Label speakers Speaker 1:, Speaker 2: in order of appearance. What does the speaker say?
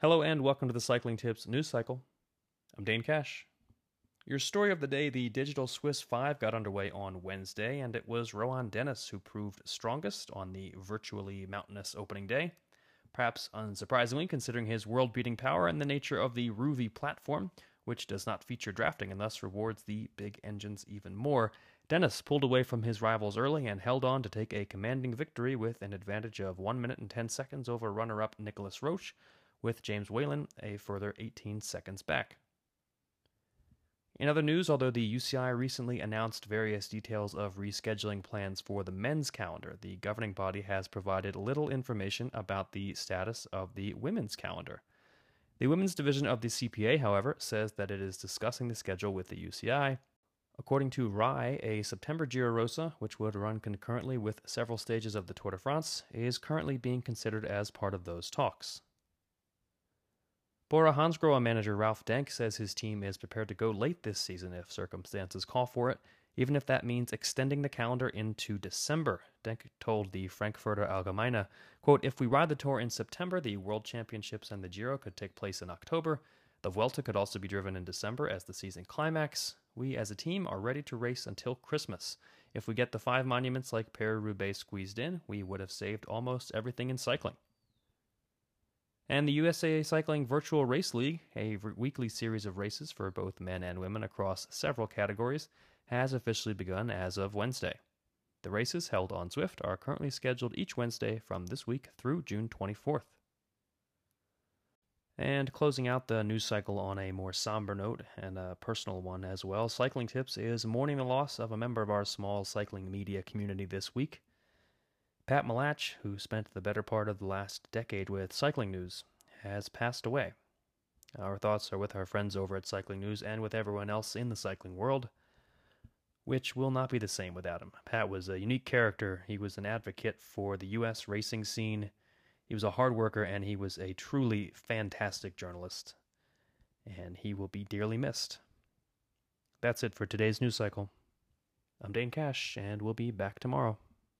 Speaker 1: Hello and welcome to the Cycling Tips News Cycle. I'm Dane Cash. Your story of the day the Digital Swiss 5 got underway on Wednesday, and it was Rohan Dennis who proved strongest on the virtually mountainous opening day. Perhaps unsurprisingly, considering his world beating power and the nature of the Rouvy platform, which does not feature drafting and thus rewards the big engines even more. Dennis pulled away from his rivals early and held on to take a commanding victory with an advantage of 1 minute and 10 seconds over runner up Nicolas Roche, with James Whelan a further 18 seconds back. In other news, although the UCI recently announced various details of rescheduling plans for the men's calendar, the governing body has provided little information about the status of the women's calendar. The women's division of the CPA, however, says that it is discussing the schedule with the UCI. According to RAI, a September Giro Rosa, which would run concurrently with several stages of the Tour de France, is currently being considered as part of those talks. Bora Hansgrohe manager Ralph Denk says his team is prepared to go late this season if circumstances call for it, even if that means extending the calendar into December. Denk told the Frankfurter Allgemeine, quote, If we ride the Tour in September, the World Championships and the Giro could take place in October. The Vuelta could also be driven in December as the season climax. We as a team are ready to race until Christmas. If we get the five monuments like Paris-Roubaix squeezed in, we would have saved almost everything in cycling. And the USA Cycling Virtual Race League, a weekly series of races for both men and women across several categories, has officially begun as of Wednesday. The races held on Zwift are currently scheduled each Wednesday from this week through June 24th. And closing out the news cycle on a more somber note and a personal one as well, Cycling Tips is mourning the loss of a member of our small cycling media community this week. Pat Malach, who spent the better part of the last decade with Cycling News, has passed away. Our thoughts are with our friends over at Cycling News and with everyone else in the cycling world, which will not be the same without him. Pat was a unique character. He was an advocate for the U.S. racing scene. He was a hard worker and he was a truly fantastic journalist. And he will be dearly missed. That's it for today's news cycle. I'm Dane Cash, and we'll be back tomorrow.